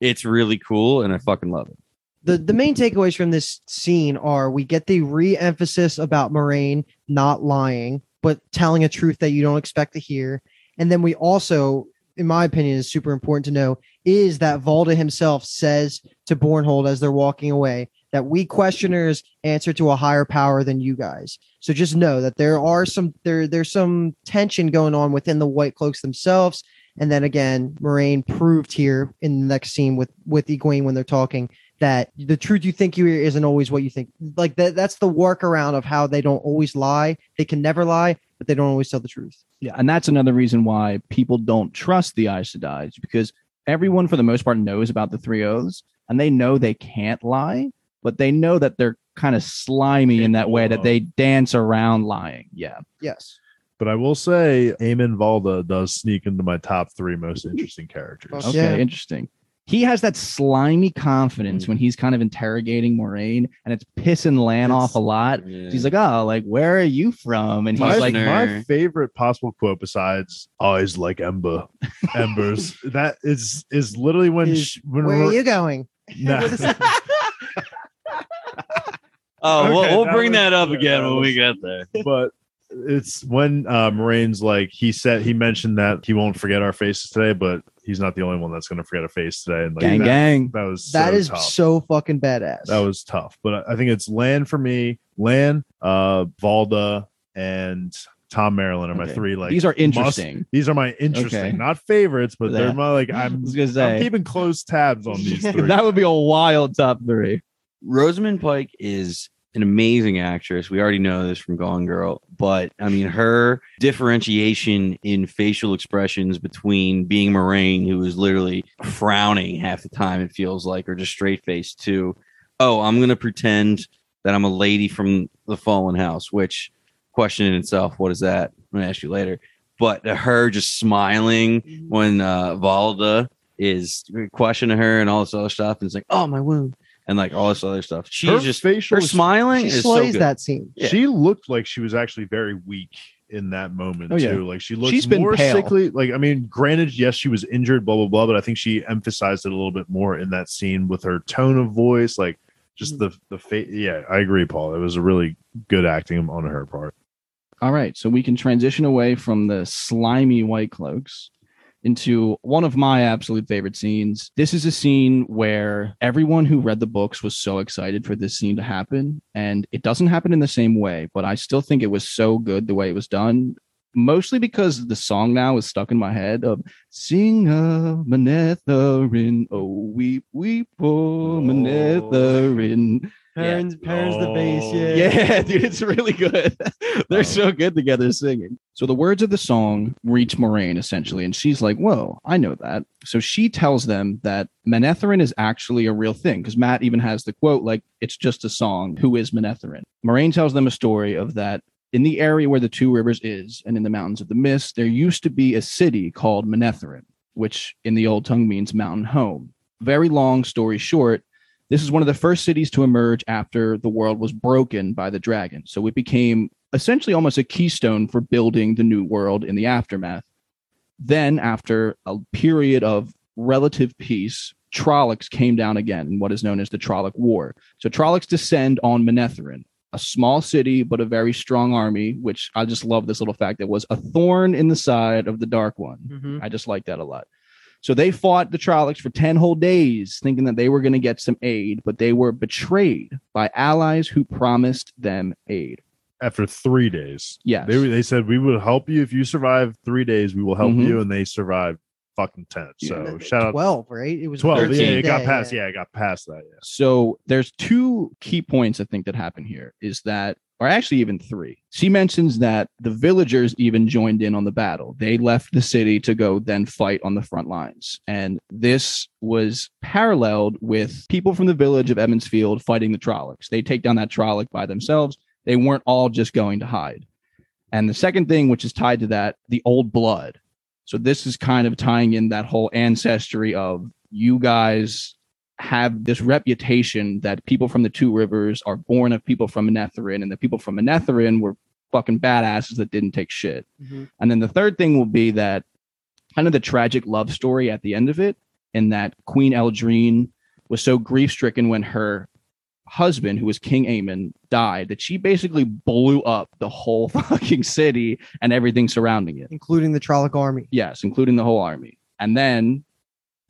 A: It's really cool, and I fucking love it.
C: The the main takeaways from this scene are we get the re-emphasis about Moraine not lying, but telling a truth that you don't expect to hear. And then we also, in my opinion, is super important to know is that Valda himself says to Bornhald as they're walking away that we questioners answer to a higher power than you guys. So just know that there are some there there's some tension going on within the White Cloaks themselves. And then again, Moraine proved here in the next scene with with Egwene when they're talking that the truth you think you hear isn't always what you think. Like that that's the workaround of how they don't always lie. They can never lie, but they don't always tell the truth.
B: Yeah, and that's another reason why people don't trust the Aes Sedai because everyone, for the most part, knows about the three oaths, and they know they can't lie, but they know that they're kind of slimy in that way that they dance around lying. Yeah,
C: Yes.
D: But I will say, Eamon Valda does sneak into my top three most interesting characters.
C: Oh,
B: okay,
C: Yeah.
B: interesting. He has that slimy confidence when he's kind of interrogating Moraine, and it's pissing Lan
A: It's-
B: off a lot.
A: Yeah.
B: He's like, "Oh, like where are you from?" And he's
D: My,
B: like,
D: my favorite possible quote besides "eyes like ember, *laughs* embers" that is is literally when
C: Is,
D: sh- when
C: Where are you going?
D: Nah. *laughs*
C: What is that? *laughs*
A: Oh, we'll, we'll
D: that
A: bring
D: was-
A: that up
D: yeah,
A: again
D: that
A: when we get there.
D: but it's when uh Moraine's like he said he mentioned that he won't forget our faces today, but he's not the only one that's gonna forget a face today. And like
B: "Gang,
D: that,
B: gang."
D: that was
C: That
D: so
C: is
D: tough.
C: so fucking badass.
D: that was tough. But I think it's Lan for me, Lan, uh, Valda, and Thom Merrilin are my
B: Okay.
D: three. Like
B: These are
D: must-
B: interesting.
D: these are my interesting,
B: Okay.
D: not favorites, but they're
B: Yeah.
D: my like *laughs*
B: I
D: I'm,
B: was gonna
D: I'm keeping close tabs on these *laughs* three.
B: that would be a wild top three.
A: Rosamund Pike is an amazing actress. We already know this from Gone Girl, but I mean, her differentiation in facial expressions between being Moraine, who is literally frowning half the time, it feels like, or just straight faced, to, oh, I'm going to pretend that I'm a lady from the fallen house, which question in itself, what is that? I'm going to ask you later. But her just smiling when uh, Valda is questioning her and all this other stuff, and it's like, oh, my wound. And like all this other stuff. She's
D: her
A: just
D: facial
A: her smiling
C: she
A: is so good.
C: that scene.
A: Yeah.
D: she looked like she was actually very weak in that moment
B: Oh, yeah.
D: too. Like she looked
B: She's been
D: more
B: pale.
D: sickly. Like I mean, granted, yes, she was injured, blah blah blah, but I think she emphasized it a little bit more in that scene with her tone of voice, like just mm-hmm. the the face. Yeah, I agree, Paul. It was a really good acting on her part.
B: All right, so we can transition away from the slimy white cloaks into one of my absolute favorite scenes. This is a scene where everyone who read the books was so excited for this scene to happen, and it doesn't happen in the same way, but I still think it was so good the way it was done. Mostly because the song now is stuck in my head of "Sing a Manetheren, oh weep weep oh Manetheren."
C: Parents, parents, the bass.
D: Oh.
C: Yeah.
B: Yeah, *laughs* dude, it's really good. *laughs* They're so good together singing. So the words of the song reach Moraine essentially, and she's like, "Whoa, I know that." So she tells them that Manetheren is actually a real thing because Mat even has the quote like, "It's just a song. Who is Manetheren?" Moraine tells them a story of that. In the area where the Two Rivers is, and in the Mountains of the Mist, there used to be a city called Manetheren, which in the Old Tongue means mountain home. Very long story short, this is one of the first cities to emerge after the world was broken by the dragon. So it became essentially almost a keystone for building the new world in the aftermath. Then, after a period of relative peace, Trollocs came down again in what is known as the Trolloc War. So Trollocs descend on Manetheren, a small city but a very strong army, which I just love this little fact that was a thorn in the side of the Dark One.
C: Mhm.
B: I just like that a lot. So they fought the Trollocs for 10 whole days, thinking that they were going to get some aid, but they were betrayed by allies who promised them aid.
D: After three days,
B: Yes.
D: they they said we will help you if you survive three days. We will help
B: Mhm.
D: you, and they survived fucking ten. So shout out
C: Twelve, right? It was
D: twelve. Yeah,
A: 13
D: it got
C: day,
D: past. Yeah, it got past that. Yeah.
B: So there's two key points I think that happen here is that, or actually even three. She mentions that the villagers even joined in on the battle. They left the city to go then fight on the front lines. And this was paralleled with people from the village of Emond's Field fighting the Trollocs. They take down that Trolloc by themselves. They weren't all just going to hide. And the second thing, which is tied to that, the old blood. So this is kind of tying in that whole ancestry of you guys have this reputation that people from the two rivers are born of people from Manetheren, and the people from Manetheren were fucking badasses that didn't take shit.
C: Mhm.
B: And then the third thing will be that kind of the tragic love story at the end of it, in that Queen Eldrene was so grief stricken when her husband, who was King Aemon, died that she basically blew up the whole *laughs* fucking city and everything surrounding it.
C: including the Trolloc army.
B: Yes, including the whole army. And then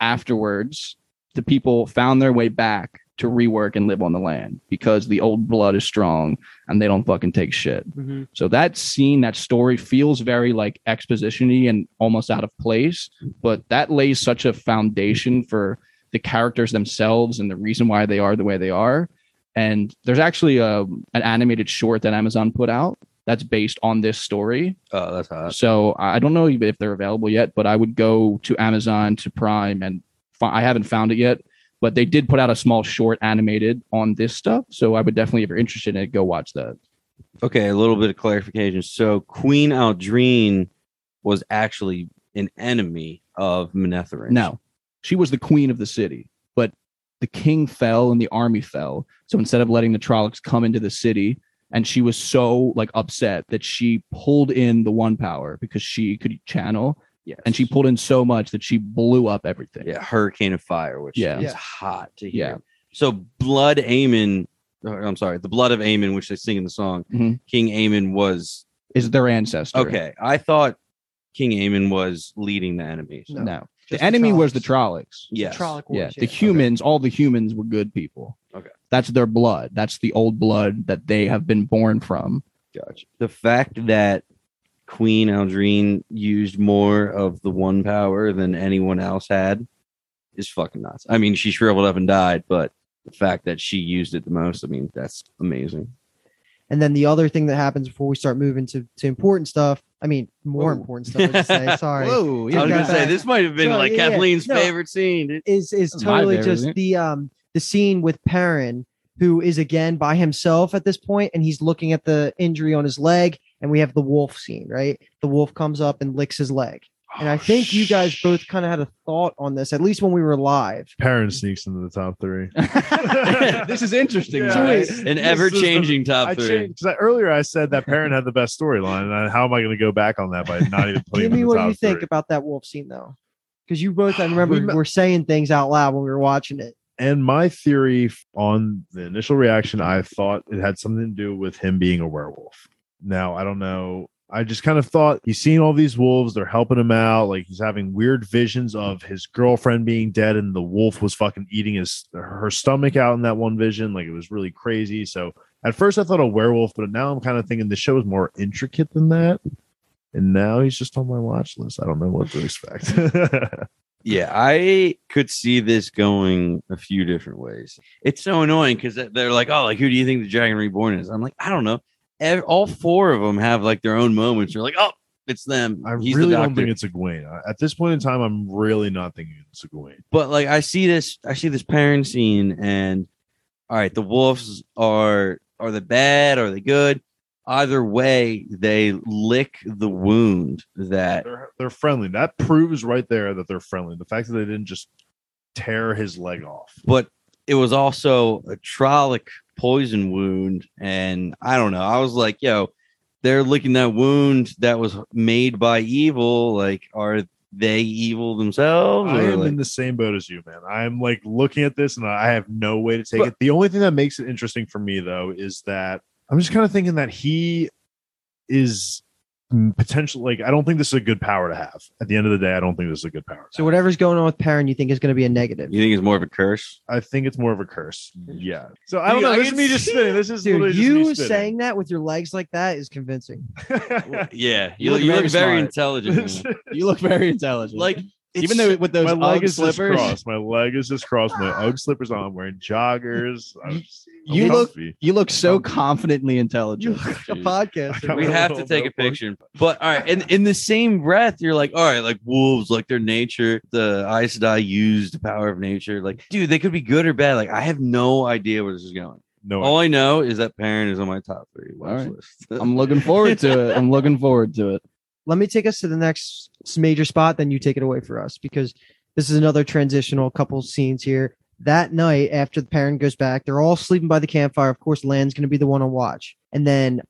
B: afterwards, the people found their way back to rework and live on the land because the old blood is strong and they don't fucking take shit. Mm-hmm. So that scene, that story feels very like exposition-y and almost out of place, but that lays such a foundation for the characters themselves and the reason why they are the way they are. And there's actually a, an animated short that Amazon put out that's based on this story.
A: Oh, that's hot.
B: So I don't know if they're available yet, but I would go to Amazon to Prime and fi- I haven't found it yet. But they did put out a small short animated on this stuff. So I would definitely, if you're interested in it, go watch that.
A: Okay, a little bit of clarification. So Queen Eldrene was actually an enemy of Manetheren.
B: No, she was the queen of the city, the king fell and the army fell. So instead of letting the Trollocs come into the city, and she was so like upset that she pulled in the one power because she could channel,
A: yes.
B: and she pulled in so much that she blew up everything.
A: yeah, Hurricane of Fire, which
B: Yeah.
A: is
C: Yeah.
A: hot to hear.
B: Yeah.
A: So Blood Aemon, or, I'm sorry, the Blood of Aemon, which they sing in the song,
B: Mhm.
A: King Aemon was
B: Is their ancestor?
A: okay. I thought King Aemon was leading the enemies.
C: No.
B: No,
C: Just
B: the enemy was the
C: Trollocs.
B: Trollocs.
A: Yes.
C: Trolloc
B: Yeah,
C: wars,
B: the humans, all the humans were good people.
A: Okay.
B: That's their blood. That's the old blood that they have been born from.
A: Gotcha. The fact that Queen Eldrene used more of the one power than anyone else had is fucking nuts. I mean, she shriveled up and died, but the fact that she used it the most, I mean, that's amazing.
C: And then the other thing that happens before we start moving to, to important stuff, I mean, more
A: Whoa.
C: important stuff, I should say. *laughs* Sorry.
B: Whoa,
C: Yeah,
A: I was gonna say
C: that.
A: this might have been
C: No,
A: like
C: yeah, yeah.
A: Kathleen's
C: No.
A: favorite scene. dude.
C: Is is totally
B: favorite,
C: just the um the scene with Perrin, who is again by himself at this point, and he's looking at the injury on his leg, and we have the wolf scene, right? The wolf comes up and licks his leg. And I oh, think you guys both kind of had a thought on this, at least when we were live.
D: Perrin sneaks into the top three. *laughs*
B: this is interesting.
D: Yeah,
B: guys.
D: I-
A: An ever changing top
D: I
A: three.
D: changed because earlier I said that Perrin had the best storyline, and how am I going to go back on that by not even putting
C: Give me what
D: top
C: you think
D: three?
C: about that wolf scene, though, because you both, I remember, *sighs*
D: We
C: were saying things out loud when we were watching it.
D: And my theory on the initial reaction, I thought it had something to do with him being a werewolf. Now I don't know. I just kind of thought he's seen all these wolves. They're helping him out. Like he's having weird visions of his girlfriend being dead, and the wolf was fucking eating his her stomach out in that one vision. Like it was really crazy. So at first I thought a werewolf, but now I'm kind of thinking the show is more intricate than that. And now he's just on my watch list. I don't know what to expect. *laughs*
A: Yeah, I could see this going a few different ways. It's so annoying because they're like, "Oh, like who do you think the Dragon Reborn is?" I'm like, I don't know. Ev- all four of them have like their own moments. You're like, "Oh, it's them."
D: I
A: He's
D: really
A: the
D: don't think it's Egwene. At this point in time, I'm really not thinking it's Egwene.
A: but like I see this, I see this Perrin scene, and all right, the wolves are are they bad? Are they good? Either way, they lick the wound that
D: They're they're friendly. That proves right there that they're friendly. The fact that they didn't just tear his leg off.
A: but it was also a Trolloc poison wound and i don't know i was like yo they're licking that wound that was made by evil like are they evil themselves
D: I am
A: like-
D: in the same boat as you, man. I'm like looking at this and I have no way to take
A: But-
D: it. The only thing that makes it interesting for me though is that I'm just kind of thinking that he is mm, potential like I don't think this is a good power to have. At the end of the day, I don't think this is a good power.
C: So whatever's going on with Perrin, you think is going to be a negative.
A: you think it's more of a curse
D: I think it's more of a curse. Yeah. So I don't
A: Dude,
D: know.
A: I
D: This is me just spinning. This is
C: Dude,
D: just
C: you saying that with your legs like that is convincing. *laughs*
A: yeah
B: You
A: you,
B: look
A: you look
B: very
A: very intelligent. *laughs*
B: You look very intelligent.
A: like
B: even though with those
D: my leg
B: Ugg
D: is just
B: slippers,
D: crossed. My leg is just crossed. My *gasps* UGG slippers on. I'm wearing joggers. I'm I'm
B: You look- you look so
D: Comfy.
B: confidently
C: You
B: intelligent.
C: look like a
A: Jeez.
C: podcaster.
A: we have to take a picture but all right and in the same breath you're like all right like wolves like their nature the Aes Sedai used the power of nature like dude they could be good or bad like i have no idea where this is going
D: No,
A: All I know is that Perrin is on my top three watch
B: All right.
A: list.
B: I'm looking forward to *laughs* it. I'm looking forward to it.
C: Let me take us to the next major spot, then you take it away for us because this is another transitional couple scenes here. That night, after the Perrin goes back, they're all sleeping by the campfire. Of course, Lan's going to be the one to watch, and then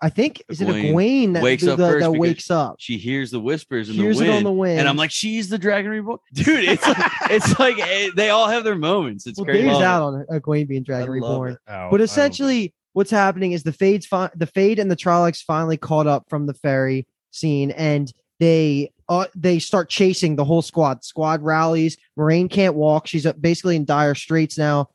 C: I think is it
A: Egwene
C: Egwene that
A: wakes
C: the-
A: up
C: the-
A: first
C: that wakes up,
A: she hears the whispers in
C: hears
A: the
C: it
A: wind,
C: on the wind,
A: and I'm like, she's the Dragon Reborn, *laughs* dude. It's like, it's like eh, they all have their moments. It's
C: well,
A: crazy.
C: Out
A: it.
C: on Egwene being Dragon
A: love
C: Reborn.
A: it.
D: Ow, I
C: But essentially, what's happening is the Fade's fi- the Fade and the Trollocs finally caught up from the ferry scene, and they uh, they start chasing the whole squad. Squad rallies. Moraine can't walk. She's uh, basically in dire straits now.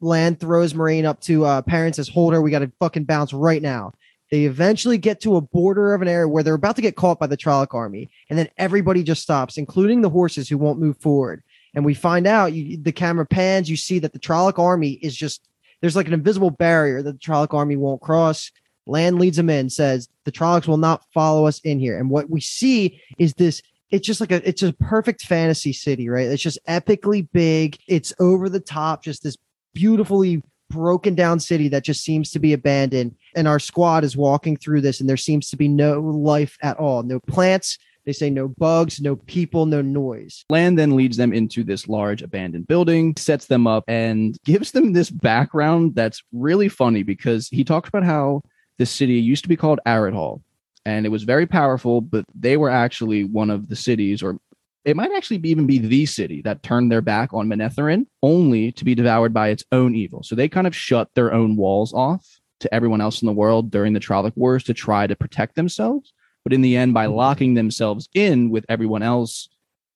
C: Lan throws Moraine up to uh, parents says, "Hold her. We got to fucking bounce right now." They eventually get to a border of an area where they're about to get caught by the Trolloc army, and then everybody just stops, including the horses who won't move forward. And we find out you, the camera pans, you see that the Trolloc army is just there's like an invisible barrier that the Trolloc army won't cross. Lan leads them in, says the Trollocs will not follow us in here. And what we see is this it's just like a it's a perfect fantasy city, right? It's just epically big. It's over the top, just this beautifully broken down city that just seems to be abandoned. And our squad is walking through this, and there seems to be no life at all. No plants. They say no bugs, no people, no noise.
B: Lan then leads them into this large abandoned building, sets them up, and gives them this background that's really funny because he talks about how this city used to be called Aridhol and it was very powerful, but they were actually one of the cities, or it might actually even be the city that turned their back on Manetheren only to be devoured by its own evil. So they kind of shut their own walls off to everyone else in the world during the Trolloc Wars to try to protect themselves. But in the end, by locking themselves in with everyone else,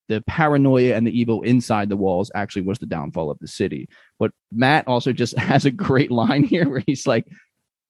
B: the paranoia and the evil inside the walls actually was the downfall of the city. But Mat also just *laughs* has a great line here where he's like,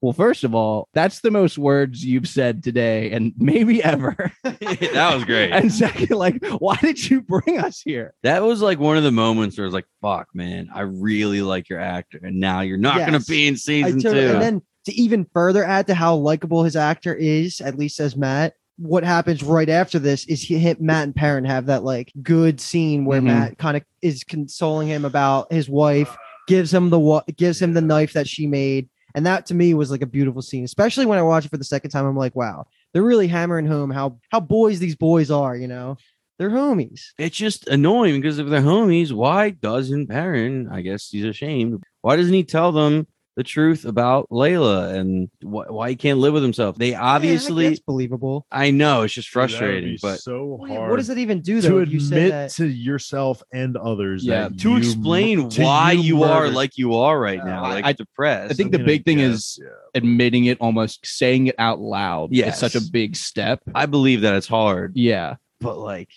B: well, first of all, that's the most words you've said today and maybe ever. *laughs* *laughs*
A: that was great.
B: and second, like, why did you bring us here?
A: That was like one of the moments where I was like, fuck, man, I really like your actor. And now you're not going to be in season
C: totally-
A: two.
C: And then to even further add to how likable his actor is, at least as Mat, what happens right after this is he hit Mat and Perrin have that like good scene where
B: Mhm.
C: Mat kind of is consoling him about his wife, gives him the wa- gives him the knife that she made. And that to me was like a beautiful scene, especially when I watch it for the second time. I'm like, wow, they're really hammering home how how boys these boys are, you know. They're homies.
A: it's just annoying because if they're homies, why doesn't Perrin, I guess he's ashamed, why doesn't he tell them the truth about Laila and wh- why he can't live with himself? They obviously,
C: it's believable.
A: I know it's just frustrating,
D: be
A: but
D: so hard.
C: What
D: hard
C: does it even do
D: to
C: though? if you say
D: admit
C: that?
D: to yourself and others.
B: Yeah,
D: that
A: to
D: you-
A: explain
D: to
A: why you, are like you are right
D: Yeah,
A: now, like
B: I-
A: depressed.
B: I think the
D: mean,
B: big thing
D: guess,
B: is-
D: yeah.
B: Admitting it, almost saying it out loud.
A: Yes.
B: It's such a big step.
A: I believe that it's hard,
B: Yeah.
A: but like,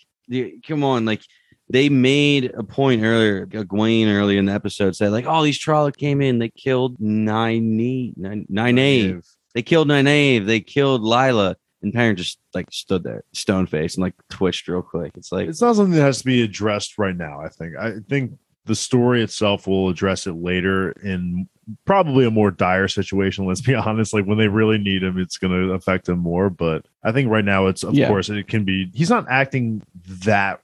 A: come on, like they made a point earlier. Gawain earlier in the episode said like, "Oh, these Trolloc came in, they killed Nynaeve, Nine Nynaeve, they killed Nynaeve, they killed Laila." And Perrin just like stood there, stone faced, and like twitched real quick. It's like,
D: It's not something that has to be addressed right now. I think. I think the story itself will address it later in probably a more dire situation. Let's be *laughs* honest. Like when they really need him, it's going to affect him more. But I think right now, it's of
B: Yeah.
D: course it can be. He's not acting that.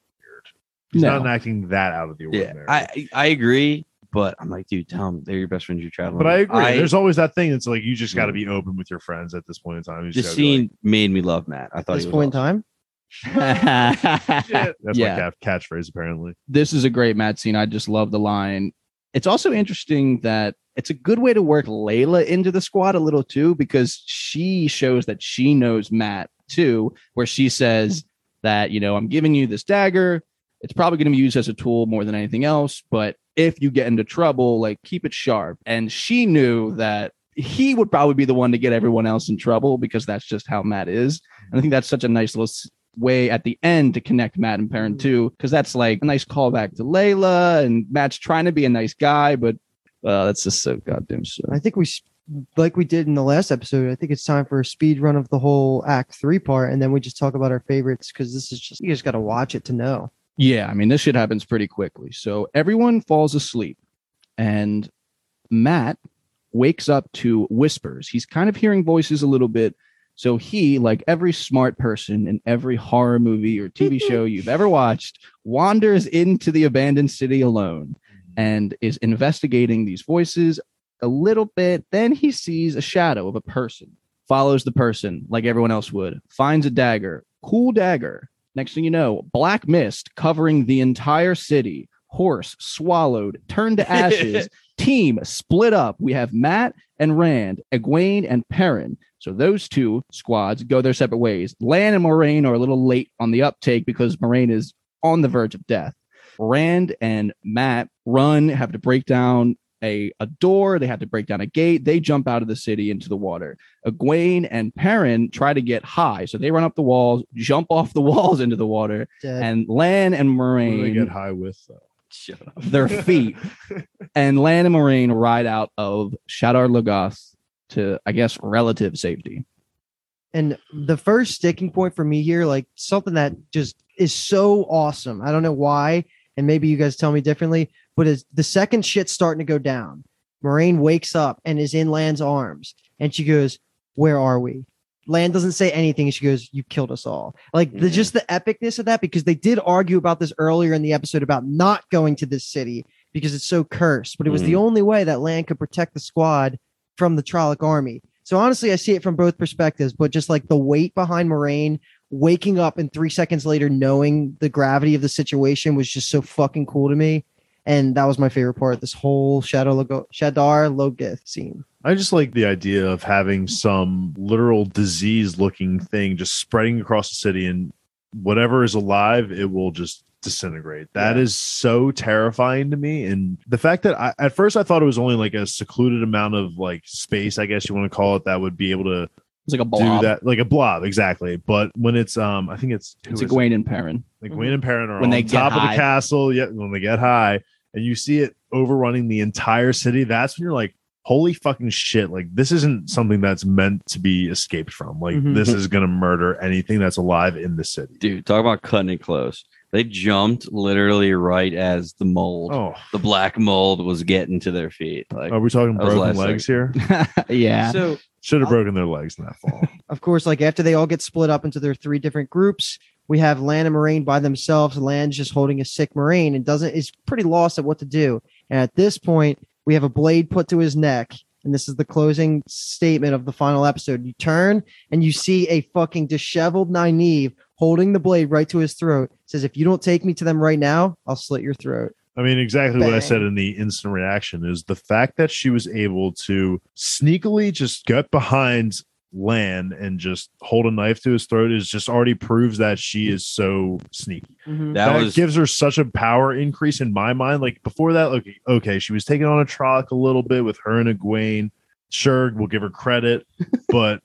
D: He's
B: No.
D: not acting that out of the
A: yeah. I I agree, but I'm like, dude, tell them they're your best friends. You're traveling.
D: but I
A: with.
D: agree. There's always that thing. It's like you just got to
A: Mm.
D: be open with your friends at this point in time. You just
A: this
D: gotta
A: scene made me love Mat. I thought
C: this
A: he was
C: point in time. *laughs*
D: That's
B: Yeah.
D: my catchphrase apparently.
B: this is a great Mat scene. I just love the line. It's also interesting that it's a good way to work Laila into the squad a little too, because she shows that she knows Mat too, where she says that, you know, I'm giving you this dagger. It's probably going to be used as a tool more than anything else. But if you get into trouble, like keep it sharp. And she knew that he would probably be the one to get everyone else in trouble because that's just how Mat is. And I think that's such a nice little way at the end to connect Mat and Perrin too, because that's like a nice callback to Laila and Mat's trying to be a nice guy, but uh, that's just so goddamn so.
C: I think we, like we did in the last episode, I think it's time for a speed run of the whole Act Three part, and then we just talk about our favorites because this is just you just got to watch it to know.
B: Yeah, I mean, this shit happens pretty quickly. So everyone falls asleep, and Mat wakes up to whispers. He's kind of hearing voices a little bit. So he, like every smart person in every horror movie or TV *laughs* show you've ever watched, wanders into the abandoned city alone mm-hmm. and is investigating these voices a little bit. Then he sees a shadow of a person, follows the person like everyone else would, finds a dagger, cool dagger. Next thing you know, black mist covering the entire city. Horse swallowed, turned to ashes. *laughs* Team split up. We have Mat and Rand, Egwene and Perrin. So those two squads go their separate ways. Lan and Moraine are a little late on the uptake because Moraine is on the verge of death. Rand and Mat run, have to break down a, a door. They have to break down a gate. They jump out of the city into the water. Egwene and Perrin try to get high. So they run up the walls, jump off the *laughs* walls into the water.
C: Dead.
B: And Lan and
D: What do they
B: Moraine
D: get high with though?
A: Shut up.
B: their feet. *laughs* and Lan and Moraine ride out of Shadar Logoth to, I guess, relative safety.
C: And the first sticking point for me here, like something that just is so awesome. I don't know why. and maybe you guys tell me differently, but as the second shit's starting to go down, Moraine wakes up and is in Lan's arms, and she goes, "Where are we?" Lan doesn't say anything. She goes, "You killed us all." Like the
A: mm-hmm.
C: just the epicness of that, because they did argue about this earlier in the episode about not going to this city because it's so cursed. But it was the mm-hmm. only way that Lan could protect the squad from the Trolloc army. So honestly, I see it from both perspectives. But just like the weight behind Moraine waking up and three seconds later knowing the gravity of the situation was just so fucking cool to me. And that was my favorite part. This whole Shadow Logo Shadar Logoth scene.
D: I just like the idea of having some literal disease looking thing just spreading across the city and whatever is alive, it will just disintegrate. That is so terrifying to me. And the fact that I, at first I thought it was only like a secluded amount of like space, I guess you want to call it, that would be able to
B: It's like a blob.
D: do that, like a blob, exactly. But when it's, um, I think it's, who
B: It's
D: is it?
B: Egwene and Perrin.
D: like Wayne and Perrin are
B: When
D: on
B: they get
D: top of
B: high.
D: the castle. Yeah, when they get high, and you see it overrunning the entire city. That's when you're like, "Holy fucking shit!" Like this isn't something that's meant to be escaped from. Like
C: Mhm.
D: this is gonna murder anything that's alive in the city.
A: Dude, talk about cutting it close. They jumped literally right as the mold,
D: Oh,
A: the black mold was getting to their feet. Like,
D: are we talking
A: That was
D: broken
A: last
D: legs here? *laughs* *laughs*
B: yeah.
C: So
D: Should have
C: I'll- oh.
D: broken their legs in that fall. *laughs*
C: of course, like after they all get split up into their three different groups, we have Lan and Moraine by themselves. Lan's just holding a sick Moraine and doesn't is pretty lost at what to do. And at this point, we have a blade put to his neck. And this is the closing statement of the final episode. You turn and you see a fucking disheveled Nynaeve holding the blade right to his throat. Says, if you don't take me to them right now, I'll slit your throat.
D: I mean, exactly what I said in the instant reaction is the fact that she was able to sneakily just get behind Lan and just hold a knife to his throat is just already proves that she is so sneaky. Mm-hmm.
A: that,
D: that,
A: was
D: gives her such a power increase in my mind. Like before that, okay, okay, she was taking on a Trolloc a little bit with her and Egwene. Sure, we'll give her credit, *laughs* but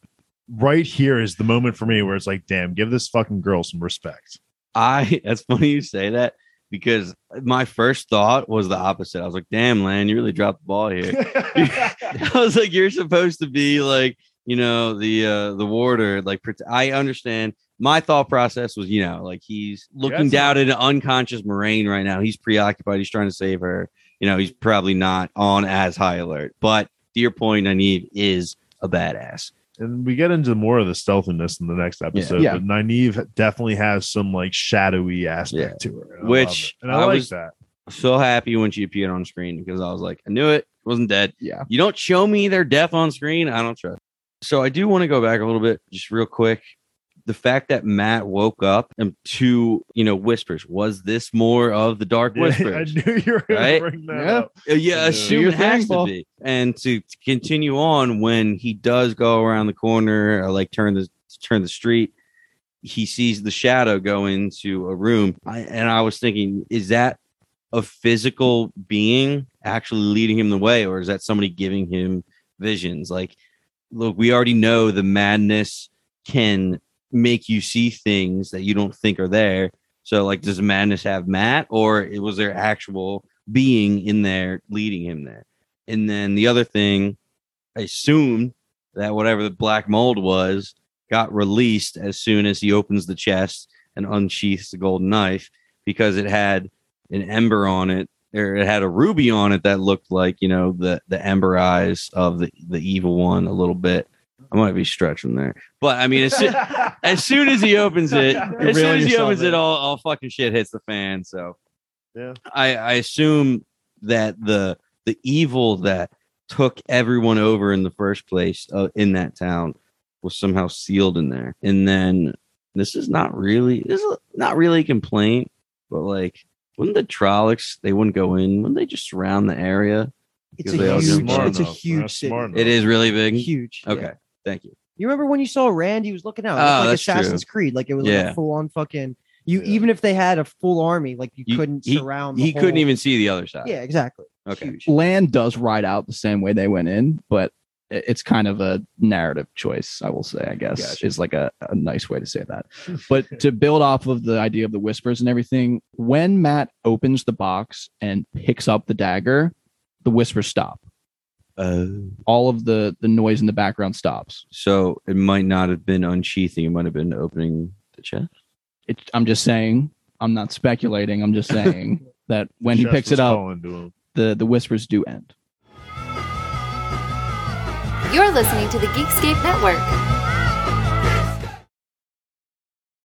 D: right here is the moment for me where it's like, damn, give this fucking girl some respect.
A: I *laughs* that's funny you say that because my first thought was the opposite. I was like, damn, Lan, you really dropped the ball here. *laughs* *laughs* I was like, you're supposed to be like, you know, the uh the warder. Like, I understand. My thought process was, you know, like he's looking
D: That's
A: down at an unconscious Moraine right now. He's preoccupied. He's trying to save her. You know, he's probably not on as high alert. But to your point, Nynaeve is a badass.
D: And we get into more of the stealthiness in the next episode.
B: Yeah.
D: But Nynaeve definitely has some like shadowy aspect to her, I
A: Which
D: and I,
A: I
D: like
A: was-
D: that.
A: So happy when she appeared on screen because I was like, I knew it wasn't dead.
B: Yeah.
A: You don't show me their death on screen, I don't trust. So I do want to go back a little bit, just real quick. The fact that Mat woke up and to you know whispers was this more of the dark
D: Yeah, I knew you were going
A: right?
D: to bring that
B: Yeah.
D: up.
A: Uh, yeah,
D: Yeah.
A: assume it has to be. And to, to continue on, when he does go around the corner or like turn the turn the street, he sees the shadow go into a room. I, and I was thinking, is that a physical being actually leading him the way, or is that somebody giving him visions? Like, look, we already know the madness can make you see things that you don't think are there. So, like, does madness have Mat, or it was there actual being in there leading him there? And then the other thing, I assume that whatever the black mold was got released as soon as he opens the chest and unsheaths the golden knife because it had an ember on it or it had a ruby on it that looked like you know the the ember eyes of the the evil one a little bit i might be stretching there. But i mean as, soo- *laughs* as soon as he opens it *laughs* as soon as he opens it all, all fucking shit hits the fan so.
D: Yeah.
A: i i assume that the the evil that took everyone over in the first place uh, in that town was somehow sealed in there. And then this is not really this is not really a complaint but like wouldn't the Trollocs they wouldn't go in wouldn't they just surround the area?
C: It's
A: Because they all
C: a huge, it's a huge city.
A: it is really big?
C: Huge. yeah.
A: Okay thank you
C: You remember when you saw Rand? He was looking out.
A: Oh,
C: like
A: that's
C: Assassin's Creed. Like it was like a full on fucking. You
D: Yeah.
C: even if they had a full army, like you,
A: You-
C: couldn't
A: he-
C: surround. The
A: he couldn't even see the other side
C: Yeah, exactly.
A: Okay.
C: Huge.
B: Lan does ride out the same way they went in, but it's kind of a narrative choice, I will say, I guess,
D: Gotcha.
B: is like a, a nice way to say that. *laughs* But to build off of the idea of the whispers and everything, when Mat opens the box and picks up the dagger, the whispers stop.
A: Uh,
B: All of the the noise in the background stops.
A: so it might not have been unsheathing it might have been opening the chest
B: It, I'm just saying, I'm not speculating. I'm just saying *laughs* that when he
D: Chefs
B: picks
D: was
B: it up,
D: calling to him.
B: the the whispers do end.
E: You're listening to the Geekscape Network.